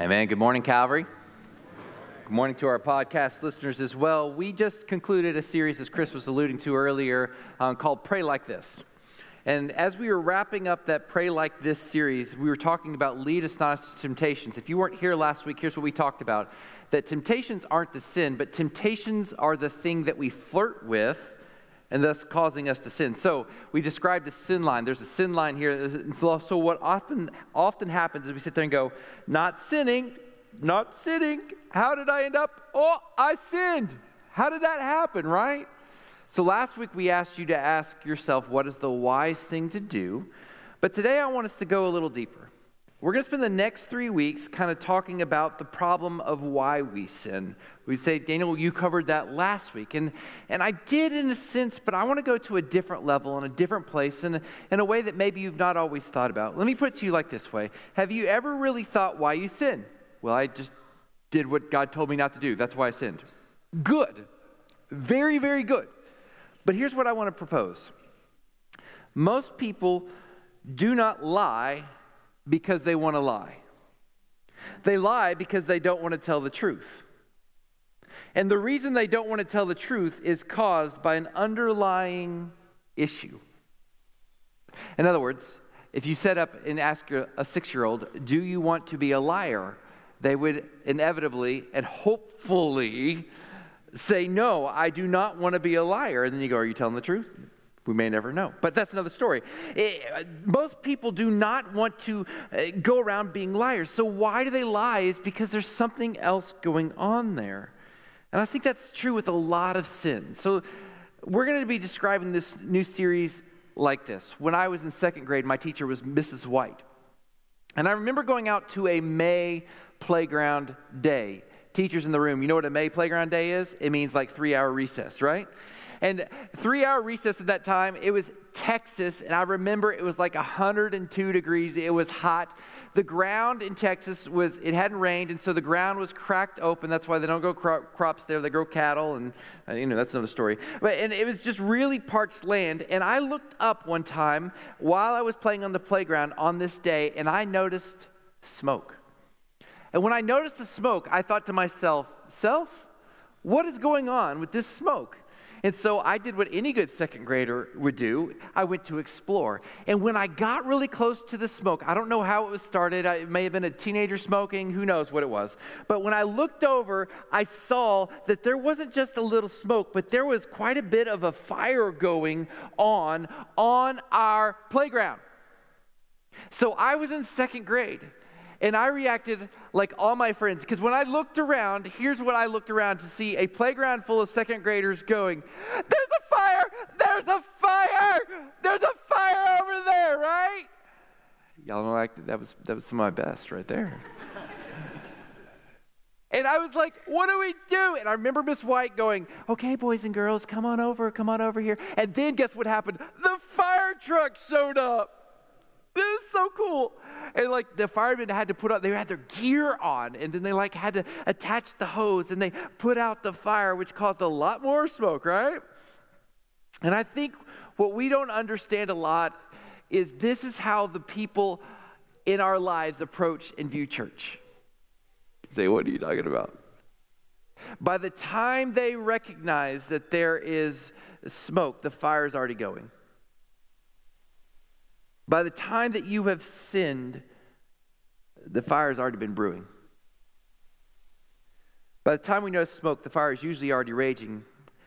Amen. Good morning, Calvary. Good morning to our podcast listeners as well. We just concluded a series, as Chris was alluding to earlier, um, called Pray Like This. And as we were wrapping up that Pray Like This series, we were talking about lead us not to temptations. If you weren't here last week, here's what we talked about that temptations aren't the sin, but temptations are the thing that we flirt with and thus causing us to sin. So we described a sin line. There's a sin line here. So what often often happens is we sit there and go, not sinning, not sinning. How did I end up? Oh, I sinned. How did that happen, right? So last week we asked you to ask yourself what is the wise thing to do. But today I want us to go a little deeper. We're going to spend the next three weeks kind of talking about the problem of why we sin. We say, Daniel, you covered that last week. And, and I did in a sense, but I want to go to a different level and a different place in a, in a way that maybe you've not always thought about. Let me put it to you like this way Have you ever really thought why you sin? Well, I just did what God told me not to do. That's why I sinned. Good. Very, very good. But here's what I want to propose most people do not lie because they want to lie. They lie because they don't want to tell the truth. And the reason they don't want to tell the truth is caused by an underlying issue. In other words, if you set up and ask a six year old, Do you want to be a liar? they would inevitably and hopefully say, No, I do not want to be a liar. And then you go, Are you telling the truth? We may never know. But that's another story. It, eh, most people do not want to uh, go around being liars. So why do they lie? Is because there's something else going on there. And I think that's true with a lot of sins. So we're going to be describing this new series like this. When I was in second grade, my teacher was Mrs. White. And I remember going out to a May playground day. Teachers in the room, you know what a May playground day is? It means like three hour recess, right? And three hour recess at that time, it was Texas, and I remember it was like 102 degrees. It was hot. The ground in Texas was, it hadn't rained, and so the ground was cracked open. That's why they don't grow cro- crops there. They grow cattle, and, uh, you know, that's another story. But, and it was just really parched land. And I looked up one time while I was playing on the playground on this day, and I noticed smoke. And when I noticed the smoke, I thought to myself, Self, what is going on with this smoke? And so I did what any good second grader would do. I went to explore. And when I got really close to the smoke, I don't know how it was started. It may have been a teenager smoking, who knows what it was. But when I looked over, I saw that there wasn't just a little smoke, but there was quite a bit of a fire going on on our playground. So I was in second grade. And I reacted like all my friends because when I looked around, here's what I looked around to see a playground full of second graders going, There's a fire! There's a fire! There's a fire over there, right? Y'all know like that was that was some of my best right there. And I was like, what do we do? And I remember Miss White going, okay, boys and girls, come on over, come on over here. And then guess what happened? The fire truck showed up. This is so cool. And like the firemen had to put out, they had their gear on, and then they like had to attach the hose and they put out the fire, which caused a lot more smoke, right? And I think what we don't understand a lot is this is how the people in our lives approach and view church. Say, what are you talking about? By the time they recognize that there is smoke, the fire is already going. By the time that you have sinned, the fire has already been brewing. By the time we notice smoke, the fire is usually already raging.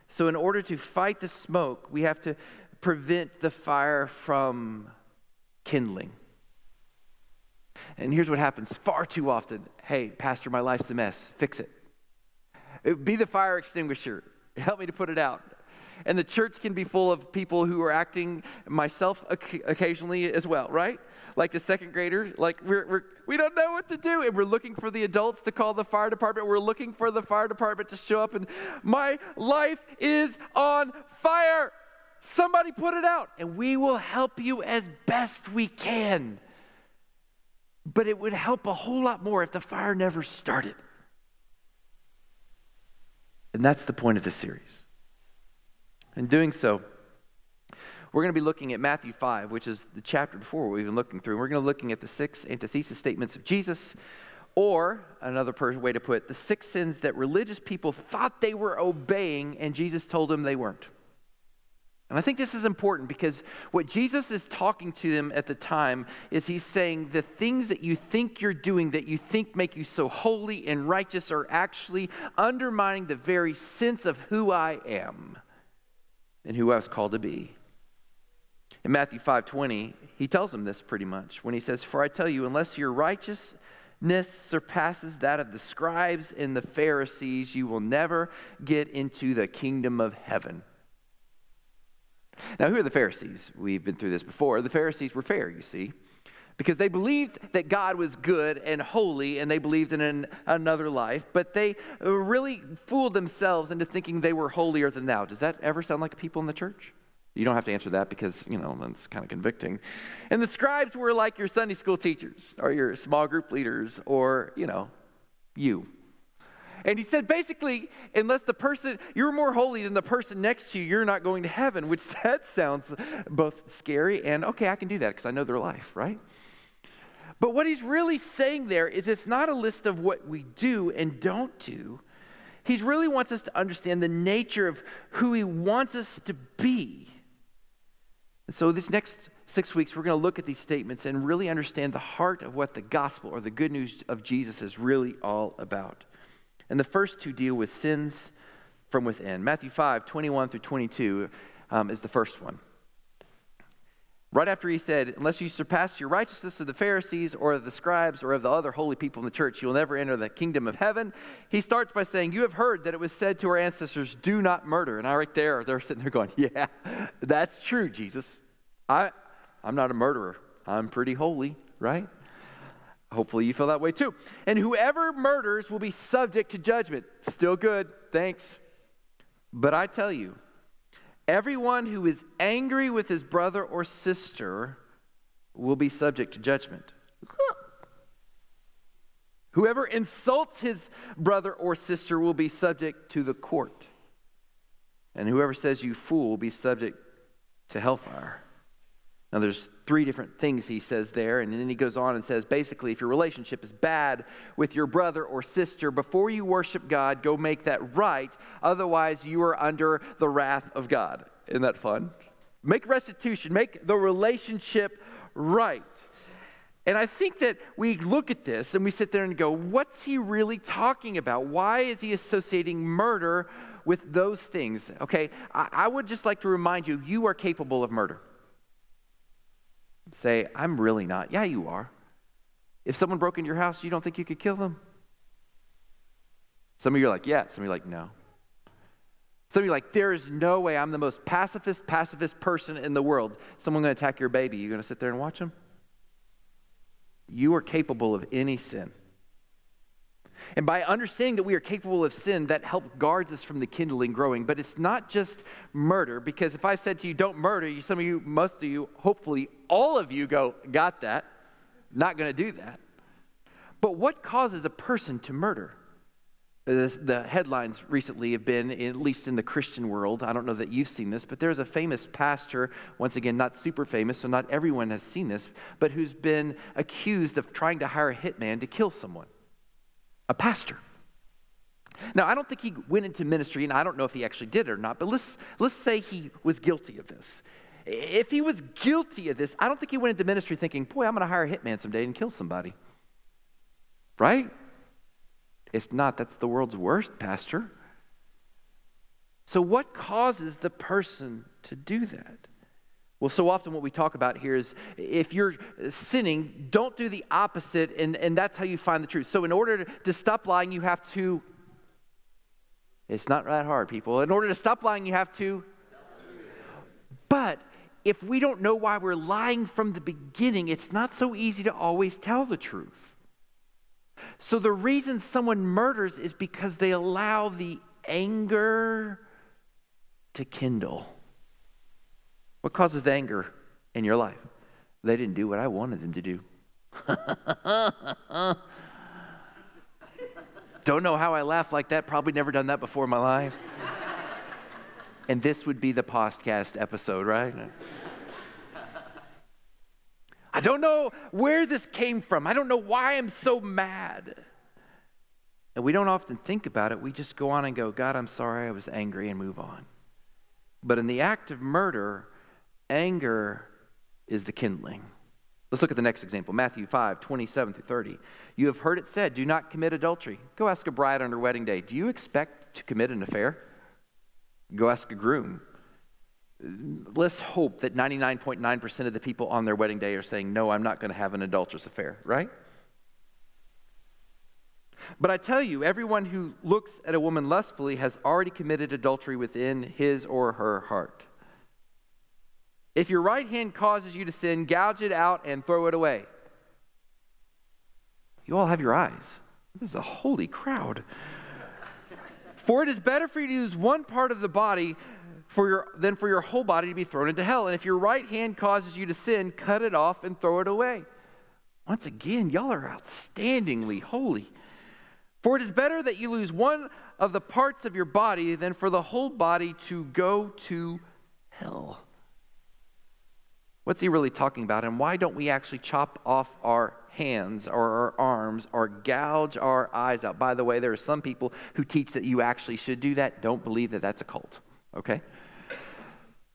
So, in order to fight the smoke, we have to prevent the fire from kindling. And here's what happens far too often Hey, Pastor, my life's a mess. Fix it. Be the fire extinguisher. Help me to put it out. And the church can be full of people who are acting, myself occasionally as well, right? Like the second grader, like we're, we're, we don't know what to do. And we're looking for the adults to call the fire department. We're looking for the fire department to show up. And my life is on fire. Somebody put it out. And we will help you as best we can. But it would help a whole lot more if the fire never started. And that's the point of this series. In doing so, we're going to be looking at Matthew 5, which is the chapter before we've been looking through. We're going to be looking at the six antithesis statements of Jesus, Or, another way to put it, the six sins that religious people thought they were obeying, and Jesus told them they weren't. And I think this is important because what Jesus is talking to them at the time is he's saying the things that you think you're doing that you think make you so holy and righteous are actually undermining the very sense of who I am and who I was called to be. In Matthew 5:20, he tells them this pretty much when he says, "For I tell you, unless your righteousness surpasses that of the scribes and the Pharisees, you will never get into the kingdom of heaven." Now, who are the Pharisees? We've been through this before. The Pharisees were fair, you see, because they believed that God was good and holy and they believed in an, another life, but they really fooled themselves into thinking they were holier than thou. Does that ever sound like people in the church? You don't have to answer that because, you know, that's kind of convicting. And the scribes were like your Sunday school teachers or your small group leaders or, you know, you. And he said, basically, unless the person, you're more holy than the person next to you, you're not going to heaven, which that sounds both scary and okay, I can do that because I know their life, right? But what he's really saying there is it's not a list of what we do and don't do. He really wants us to understand the nature of who he wants us to be. And so, this next six weeks, we're going to look at these statements and really understand the heart of what the gospel or the good news of Jesus is really all about. And the first two deal with sins from within. Matthew 5, 21 through 22 um, is the first one. Right after he said, Unless you surpass your righteousness of the Pharisees or of the scribes or of the other holy people in the church, you will never enter the kingdom of heaven. He starts by saying, You have heard that it was said to our ancestors, Do not murder. And I, right there, they're sitting there going, Yeah, that's true, Jesus. I, I'm not a murderer. I'm pretty holy, right? Hopefully, you feel that way too. And whoever murders will be subject to judgment. Still good, thanks. But I tell you, everyone who is angry with his brother or sister will be subject to judgment. Whoever insults his brother or sister will be subject to the court. And whoever says you fool will be subject to hellfire. Now, there's three different things he says there, and then he goes on and says basically, if your relationship is bad with your brother or sister, before you worship God, go make that right. Otherwise, you are under the wrath of God. Isn't that fun? Make restitution, make the relationship right. And I think that we look at this and we sit there and go, what's he really talking about? Why is he associating murder with those things? Okay, I, I would just like to remind you, you are capable of murder say, I'm really not. Yeah, you are. If someone broke into your house, you don't think you could kill them? Some of you are like, yeah. Some of you are like, no. Some of you are like, there is no way I'm the most pacifist, pacifist person in the world. Someone going to attack your baby. You going to sit there and watch them? You are capable of any sin. And by understanding that we are capable of sin, that help guards us from the kindling growing. But it's not just murder, because if I said to you, don't murder, you, some of you, most of you, hopefully all of you go, got that. Not going to do that. But what causes a person to murder? The, the, headlines recently have been, at least in the Christian world, I don't know that you've seen this, but there's a famous pastor, once again, not super famous, so not everyone has seen this, but who's been accused of trying to hire a hitman to kill someone a pastor. Now, I don't think he went into ministry, and I don't know if he actually did or not, but let's, let's say he was guilty of this. If he was guilty of this, I don't think he went into ministry thinking, boy, I'm going to hire a hitman someday and kill somebody. Right? If not, that's the world's worst, Pastor. So, what causes the person to do that? Well, so often what we talk about here is if you're sinning, don't do the opposite, and, and that's how you find the truth. So, in order to, to stop lying, you have to. It's not that hard, people. In order to stop lying, you have to. But if we don't know why we're lying from the beginning, it's not so easy to always tell the truth. So, the reason someone murders is because they allow the anger to kindle. What causes the anger in your life? They didn't do what I wanted them to do. Don't know how I laugh like that. Probably never done that before in my life. and this would be the podcast episode, right? I don't know where this came from. I don't know why I'm so mad. And we don't often think about it. We just go on and go, God, I'm sorry, I was angry, and move on. But in the act of murder, anger is the kindling. Let's look at the next example Matthew 5, 27 through 30. You have heard it said, Do not commit adultery. Go ask a bride on her wedding day, Do you expect to commit an affair? Go ask a groom. Let's hope that 99.9% of the people on their wedding day are saying, No, I'm not going to have an adulterous affair, right? But I tell you, everyone who looks at a woman lustfully has already committed adultery within his or her heart. If your right hand causes you to sin, gouge it out and throw it away. You all have your eyes. This is a holy crowd. for it is better for you to use one part of the body for your, than for your whole body to be thrown into hell. And if your right hand causes you to sin, cut it off and throw it away. Once again, y'all are outstandingly holy. For it is better that you lose one of the parts of your body than for the whole body to go to hell. What's he really talking about? And why don't we actually chop off our hands or our arms or gouge our eyes out? By the way, there are some people who teach that you actually should do that. Don't believe that that's a cult, okay?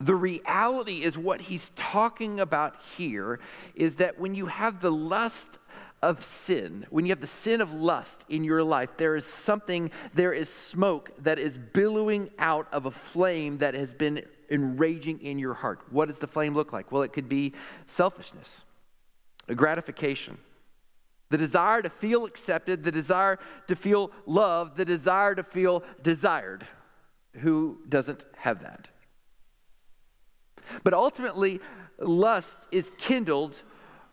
The reality is what he's talking about here is that when you have the lust of sin, when you have the sin of lust in your life, there is something, there is smoke that is billowing out of a flame that has been enraging in your heart. What does the flame look like? Well, it could be selfishness, gratification, the desire to feel accepted, the desire to feel loved, the desire to feel desired. Who doesn't have that? But ultimately, lust is kindled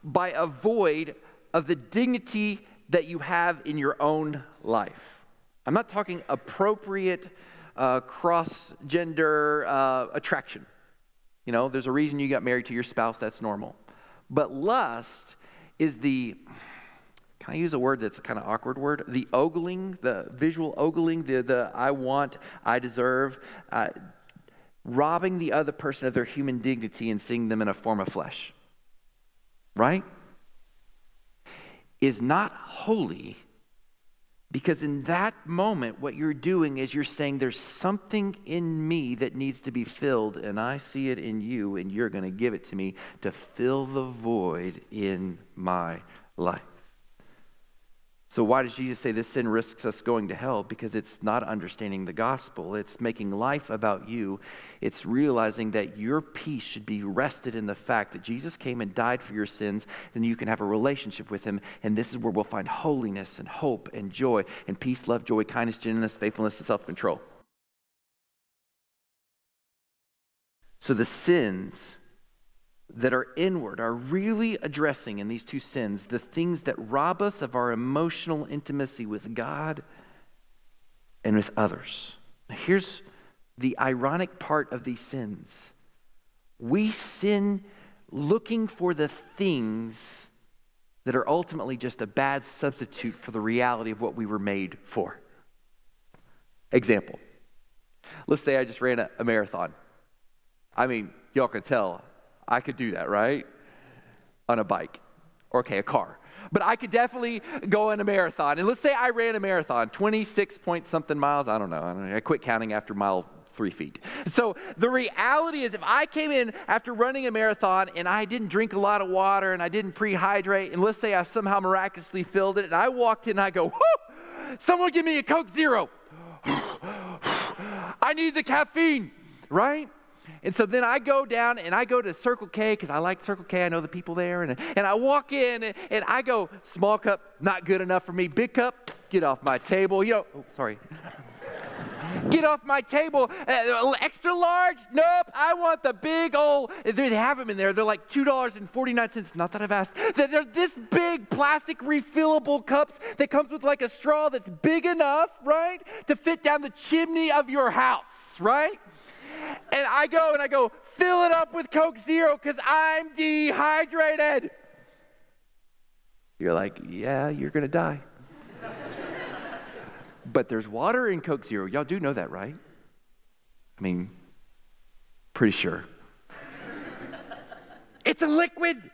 by a void of the dignity that you have in your own life. I'm not talking appropriate uh, cross gender uh, attraction. You know, there's a reason you got married to your spouse, that's normal. But lust is the, can I use a word that's a kind of awkward word? The ogling, the visual ogling, the, the I want, I deserve, uh, robbing the other person of their human dignity and seeing them in a form of flesh. Right? is not holy because in that moment, what you're doing is you're saying, There's something in me that needs to be filled, and I see it in you, and you're going to give it to me to fill the void in my life. So, why does Jesus say this sin risks us going to hell? Because it's not understanding the gospel. It's making life about you. It's realizing that your peace should be rested in the fact that Jesus came and died for your sins, and you can have a relationship with him. And this is where we'll find holiness and hope and joy and peace, love, joy, kindness, gentleness, faithfulness, and self control. So, the sins that are inward are really addressing in these two sins the things that rob us of our emotional intimacy with God and with others. here's the ironic part of these sins we sin looking for the things that are ultimately just a bad substitute for the reality of what we were made for. Example. Let's say I just ran a, a marathon. I mean, y'all can tell I could do that, right? On a bike. Or, okay, a car. But I could definitely go in a marathon. And let's say I ran a marathon, 26 point something miles. I don't know. I, don't know. I quit counting after mile three feet. So the reality is, if I came in after running a marathon and I didn't drink a lot of water and I didn't prehydrate, and let's say I somehow miraculously filled it, and I walked in and I go, someone give me a Coke Zero. I need the caffeine, right? And so then I go down and I go to Circle K because I like Circle K. I know the people there. And, and I walk in and, and I go, small cup, not good enough for me. Big cup, get off my table. You know, oh, sorry. get off my table. Uh, extra large? Nope. I want the big old. They have them in there. They're like $2.49. Not that I've asked. They're this big plastic refillable cups that comes with like a straw that's big enough, right, to fit down the chimney of your house, right? And I go and I go, fill it up with Coke Zero because I'm dehydrated. You're like, yeah, you're going to die. but there's water in Coke Zero. Y'all do know that, right? I mean, pretty sure. it's a liquid.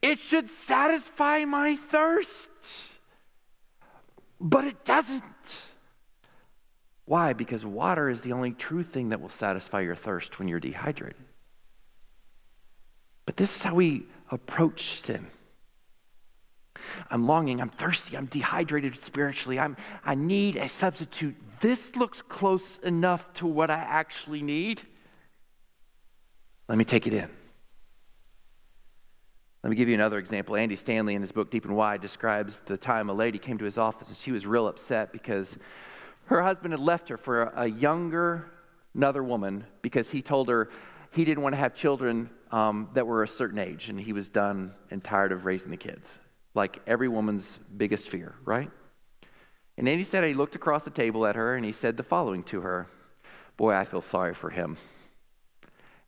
It should satisfy my thirst. But it doesn't. Why? Because water is the only true thing that will satisfy your thirst when you're dehydrated. But this is how we approach sin. I'm longing, I'm thirsty, I'm dehydrated spiritually. I'm, I need a substitute. This looks close enough to what I actually need. Let me take it in. Let me give you another example. Andy Stanley, in his book Deep and Wide, describes the time a lady came to his office and she was real upset because her husband had left her for a, younger, another woman because he told her he didn't want to have children um, that were a certain age and he was done and tired of raising the kids. Like every woman's biggest fear, right? And then he said he looked across the table at her and he said the following to her Boy, I feel sorry for him.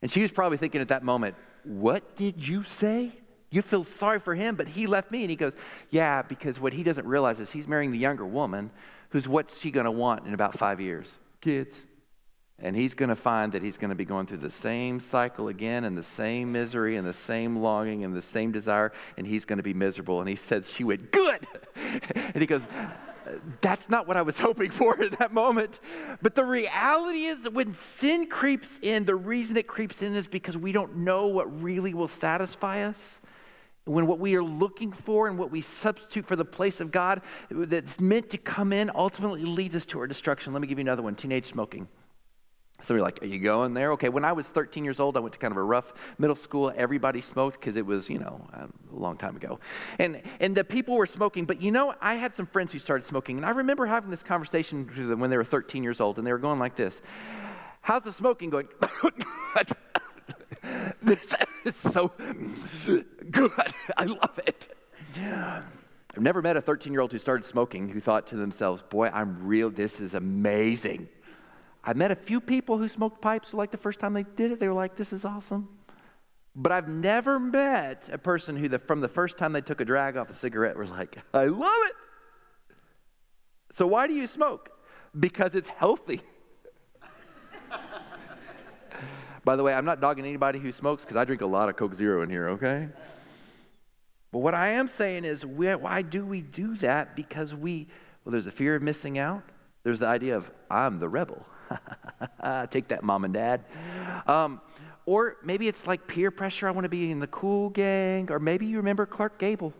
And she was probably thinking at that moment, What did you say? You feel sorry for him, but he left me. And he goes, Yeah, because what he doesn't realize is he's marrying the younger woman who's what's she going to want in about five years? Kids. And he's going to find that he's going to be going through the same cycle again and the same misery and the same longing and the same desire, and he's going to be miserable. And he says, She went, Good. and he goes, that's not what I was hoping for at that moment. But the reality is that when sin creeps in, the reason it creeps in is because we don't know what really will satisfy us when what we are looking for and what we substitute for the place of God that's meant to come in ultimately leads us to our destruction. Let me give you another one teenage smoking. So we're like, are you going there? Okay, when I was 13 years old, I went to kind of a rough middle school. Everybody smoked because it was, you know, a long time ago. And, and the people were smoking. But you know, I had some friends who started smoking. And I remember having this conversation with them when they were 13 years old. And they were going like this How's the smoking going? this is so good. I love it. I've never met a 13 year old who started smoking who thought to themselves, boy, I'm real, this is amazing. I've met a few people who smoked pipes, like the first time they did it, they were like, this is awesome. But I've never met a person who, the, from the first time they took a drag off a cigarette, was like, I love it. So why do you smoke? Because it's healthy. By the way, I'm not dogging anybody who smokes because I drink a lot of Coke Zero in here, okay? But what I am saying is, why do we do that? Because we, well, there's a fear of missing out. There's the idea of, I'm the rebel. Take that, mom and dad. Um, or maybe it's like peer pressure. I want to be in the cool gang. Or maybe you remember Clark Gable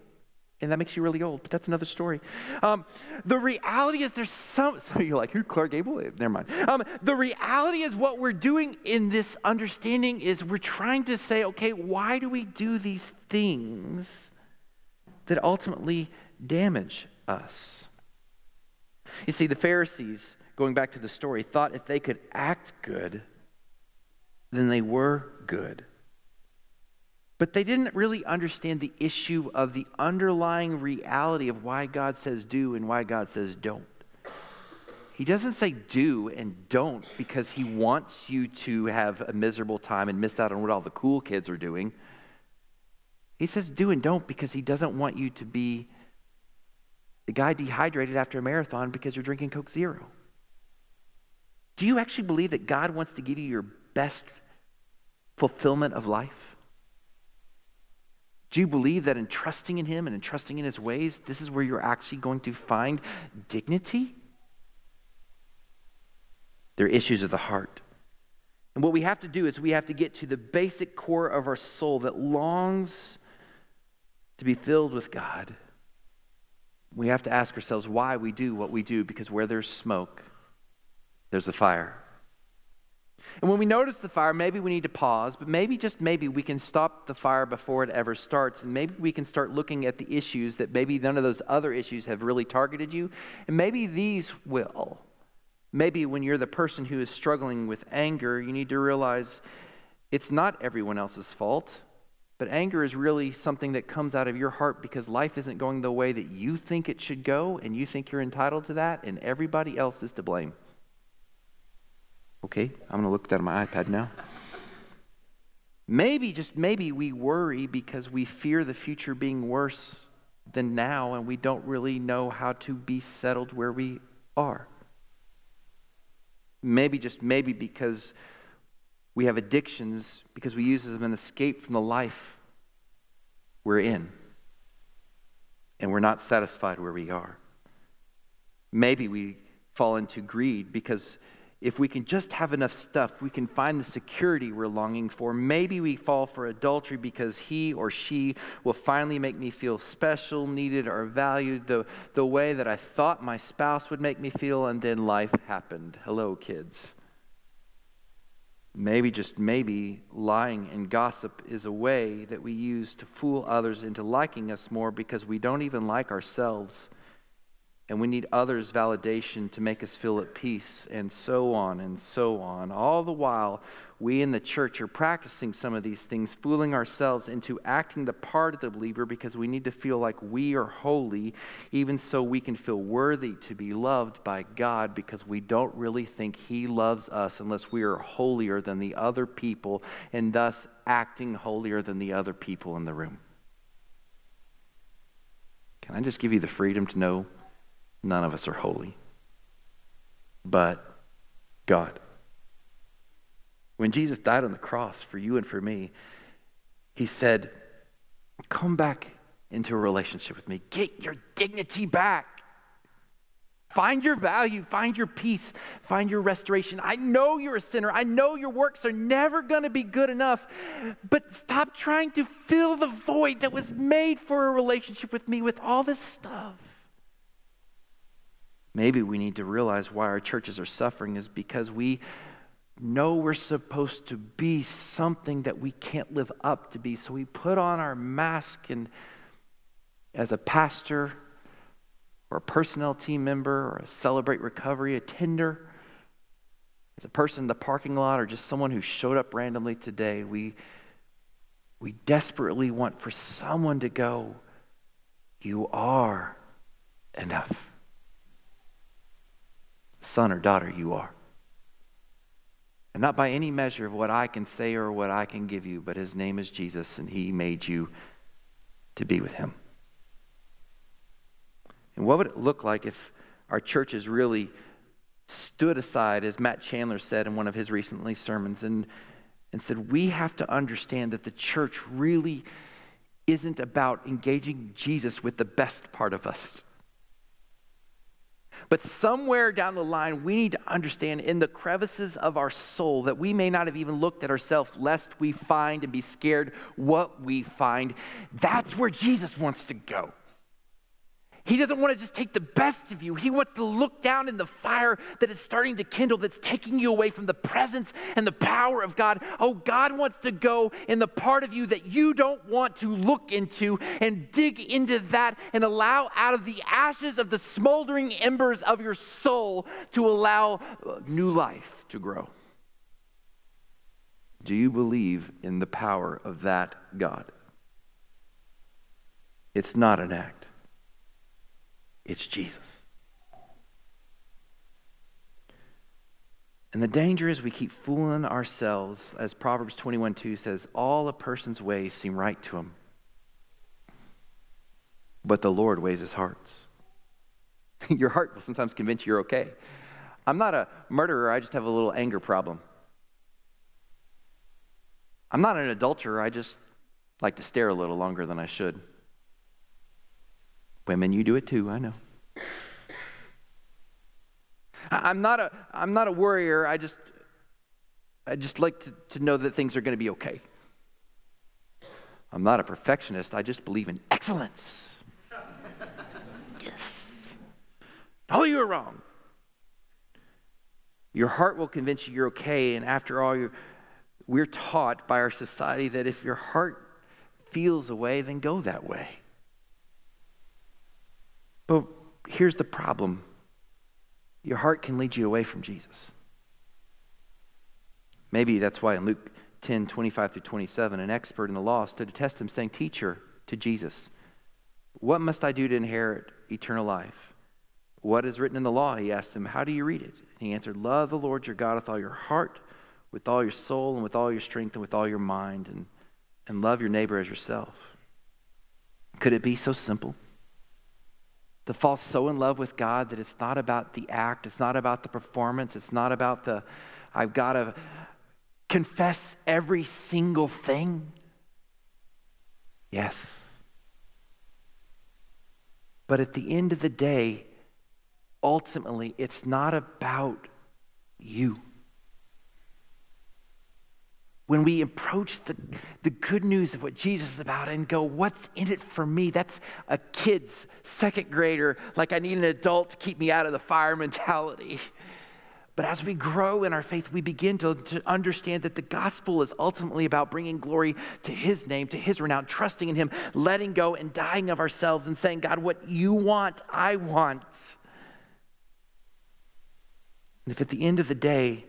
and that makes you really old, but that's another story. Um, the reality is there's some, so you're like, who, Clark Gable? Never mind. Um, the reality is what we're doing in this understanding is we're trying to say, okay, why do we do these things that ultimately damage us? You see, the Pharisees, going back to the story, thought if they could act good, then they were good. But they didn't really understand the issue of the underlying reality of why God says do and why God says don't. He doesn't say do and don't because he wants you to have a miserable time and miss out on what all the cool kids are doing. He says do and don't because he doesn't want you to be the guy dehydrated after a marathon because you're drinking Coke Zero. Do you actually believe that God wants to give you your best fulfillment of life? Do you believe that in trusting in Him and in trusting in His ways, this is where you're actually going to find dignity? They're issues of the heart. And what we have to do is we have to get to the basic core of our soul that longs to be filled with God. We have to ask ourselves why we do what we do because where there's smoke, there's a fire. And when we notice the fire, maybe we need to pause, but maybe, just maybe, we can stop the fire before it ever starts. And maybe we can start looking at the issues that maybe none of those other issues have really targeted you. And maybe these will. Maybe when you're the person who is struggling with anger, you need to realize it's not everyone else's fault. But anger is really something that comes out of your heart because life isn't going the way that you think it should go, and you think you're entitled to that, and everybody else is to blame. Okay, I'm going to look down at my iPad now. Maybe, just maybe, we worry because we fear the future being worse than now and we don't really know how to be settled where we are. Maybe, just maybe, because we have addictions, because we use them as an escape from the life we're in. And we're not satisfied where we are. Maybe we fall into greed because if we can just have enough stuff, we can find the security we're longing for. Maybe we fall for adultery because he or she will finally make me feel special, needed, or valued the, the way that I thought my spouse would make me feel, and then life happened. Hello, kids. Maybe, just maybe, lying and gossip is a way that we use to fool others into liking us more because we don't even like ourselves and we need others' validation to make us feel at peace, and so on and so on. All the while, we in the church are practicing some of these things, fooling ourselves into acting the part of the believer because we need to feel like we are holy, even so we can feel worthy to be loved by God because we don't really think He loves us unless we are holier than the other people and thus acting holier than the other people in the room. Can I just give you the freedom to know? None of us are holy, but God. When Jesus died on the cross for you and for me, he said, Come back into a relationship with me. Get your dignity back. Find your value, find your peace, find your restoration. I know you're a sinner. I know your works are never going to be good enough, but stop trying to fill the void that was made for a relationship with me with all this stuff. Maybe we need to realize why our churches are suffering is because we know we're supposed to be something that we can't live up to be. So we put on our mask and as a pastor or a personnel team member or a celebrate recovery attender, as a person in the parking lot or just someone who showed up randomly today, we we desperately want for someone to go, You are enough son or daughter you are. And not by any measure of what I can say or what I can give you, but his name is Jesus, and he made you to be with him. And what would it look like if our churches really stood aside, as Matt Chandler said in one of his recently sermons, and, and said, We have to understand that the church really isn't about engaging Jesus with the best part of us. But somewhere down the line, we need to understand in the crevices of our soul that we may not have even looked at ourselves, lest we find and be scared what we find. That's where Jesus wants to go. He doesn't want to just take the best of you. He wants to look down in the fire that is starting to kindle, that's taking you away from the presence and the power of God. Oh, God wants to go in the part of you that you don't want to look into and dig into that and allow out of the ashes of the smoldering embers of your soul to allow uh, new life to grow. Do you believe in the power of that God? It's not an act. It's Jesus. And the danger is we keep fooling ourselves, as Proverbs 21 2 says, all a person's ways seem right to him. But the Lord weighs his hearts. Your heart will sometimes convince you you're okay. I'm not a murderer, I just have a little anger problem. I'm not an adulterer, I just like to stare a little longer than I should. Women, you do it too, I know. I'm not a, I'm not a worrier. I just, I just like to, to know that things are going to be okay. I'm not a perfectionist. I just believe in excellence. yes. Oh, you are wrong. Your heart will convince you you're okay. And after all, we're taught by our society that if your heart feels a way, then go that way. But here's the problem your heart can lead you away from Jesus. Maybe that's why in Luke 10 25 through 27, an expert in the law stood to test him, saying, Teacher, to Jesus, what must I do to inherit eternal life? What is written in the law? He asked him, How do you read it? And he answered, Love the Lord your God with all your heart, with all your soul, and with all your strength, and with all your mind, and, and love your neighbor as yourself. Could it be so simple? to fall so in love with God that it's not about the act, it's not about the performance, it's not about the, I've got to confess every single thing? Yes. But at the end of the day, ultimately, it's not about you. When we approach the, the good news of what Jesus is about and go, what's in it for me? That's a kid's second grader, like I need an adult to keep me out of the fire mentality. But as we grow in our faith, we begin to, to, understand that the gospel is ultimately about bringing glory to his name, to his renown, trusting in him, letting go and dying of ourselves and saying, God, what you want, I want. And if at the end of the day,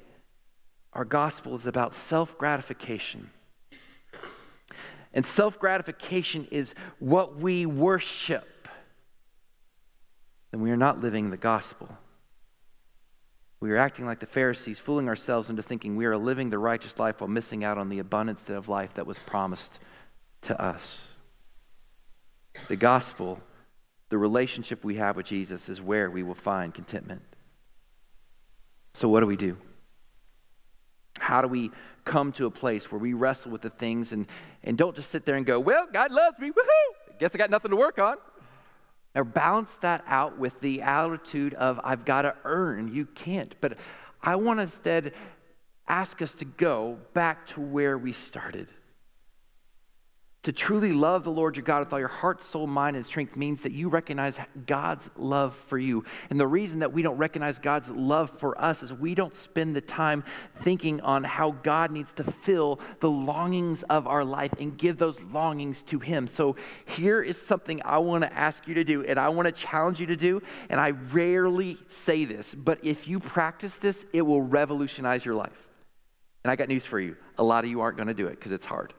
our gospel is about self gratification, and self gratification is what we worship, then we are not living the gospel. We are acting like the Pharisees, fooling ourselves into thinking we are living the righteous life while missing out on the abundance of life that was promised to us. The gospel, the relationship we have with Jesus, is where we will find contentment. So, what do we do? How do we come to a place where we wrestle with the things and, and don't just sit there and go, Well, God loves me, woohoo! Guess I got nothing to work on. Or balance that out with the attitude of, I've got to earn. You can't. But I want to instead ask us to go back to where we started. To truly love the Lord your God with all your heart, soul, mind, and strength means that you recognize God's love for you. And the reason that we don't recognize God's love for us is we don't spend the time thinking on how God needs to fill the longings of our life and give those longings to Him. So here is something I want to ask you to do, and I want to challenge you to do. And I rarely say this, but if you practice this, it will revolutionize your life. And I got news for you a lot of you aren't going to do it because it's hard.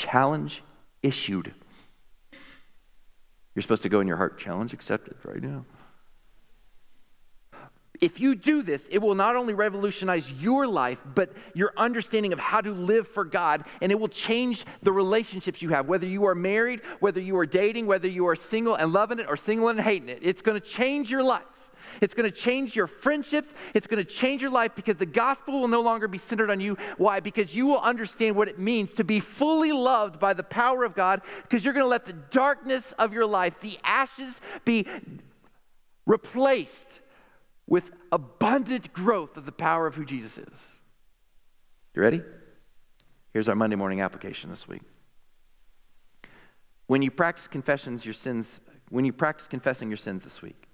Challenge issued. You're supposed to go in your heart, challenge accepted right now. If you do this, it will not only revolutionize your life, but your understanding of how to live for God, and it will change the relationships you have, whether you are married, whether you are dating, whether you are single and loving it or single and hating it. It's going to change your life. It's going to change your friendships. It's going to change your life because the gospel will no longer be centered on you. Why? Because you will understand what it means to be fully loved by the power of God because you're going to let the darkness of your life, the ashes, be replaced with abundant growth of the power of who Jesus is. You ready? Here's our Monday morning application this week. When you practice confessions, your sins, when you practice confessing your sins this week,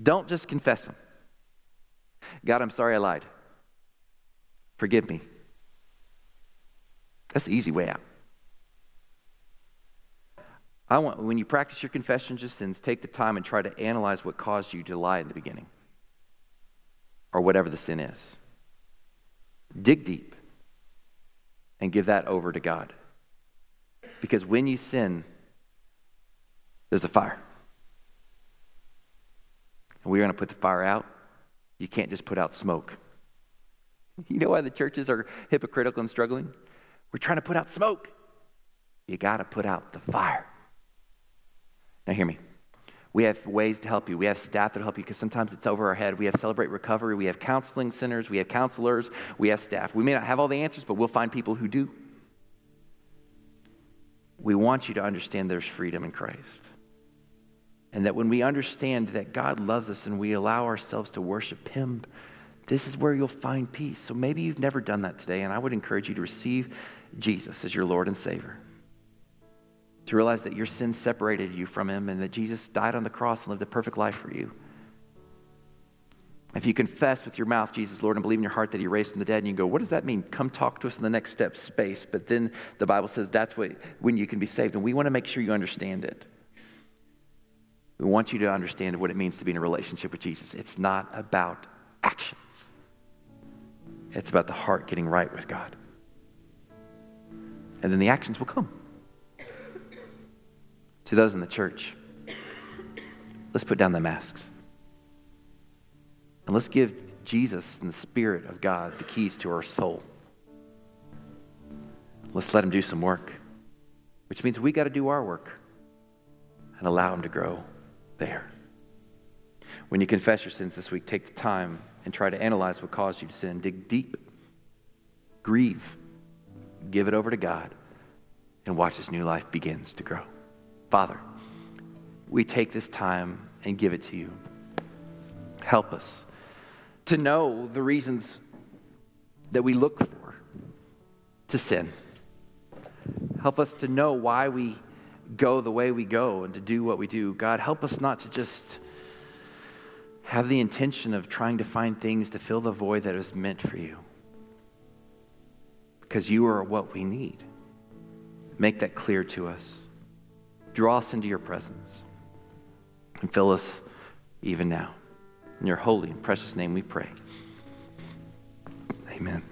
don't just confess them. God, I'm sorry I lied. Forgive me. That's the easy way out. I want when you practice your confessions of sins, take the time and try to analyze what caused you to lie in the beginning. Or whatever the sin is. Dig deep and give that over to God. Because when you sin, there's a fire and we're going to put the fire out, you can't just put out smoke. You know why the churches are hypocritical and struggling? We're trying to put out smoke. You got to put out the fire. Now, hear me. We have ways to help you. We have staff that help you because sometimes it's over our head. We have Celebrate Recovery. We have counseling centers. We have counselors. We have staff. We may not have all the answers, but we'll find people who do. We want you to understand there's freedom in Christ. And that when we understand that God loves us and we allow ourselves to worship Him, this is where you'll find peace. So maybe you've never done that today, and I would encourage you to receive Jesus as your Lord and Savior. To realize that your sin separated you from Him and that Jesus died on the cross and lived a perfect life for you. If you confess with your mouth Jesus, Lord, and believe in your heart that He raised from the dead, and you go, what does that mean? Come talk to us in the next step space. But then the Bible says that's what, when you can be saved. And we want to make sure you understand it. We want you to understand what it means to be in a relationship with Jesus. It's not about actions, it's about the heart getting right with God. And then the actions will come. To those in the church, let's put down the masks. And let's give Jesus and the Spirit of God the keys to our soul. Let's let Him do some work, which means we got to do our work and allow Him to grow there. When you confess your sins this week, take the time and try to analyze what caused you to sin. Dig deep, grieve, give it over to God, and watch this new life begins to grow. Father, we take this time and give it to you. Help us to know the reasons that we look for to sin. Help us to know why we go the way we go and to do what we do. God, help us not to just have the intention of trying to find things to fill the void that is meant for you. Because you are what we need. Make that clear to us. Draw us into your presence and fill us even now. In your holy and precious name we pray. Amen.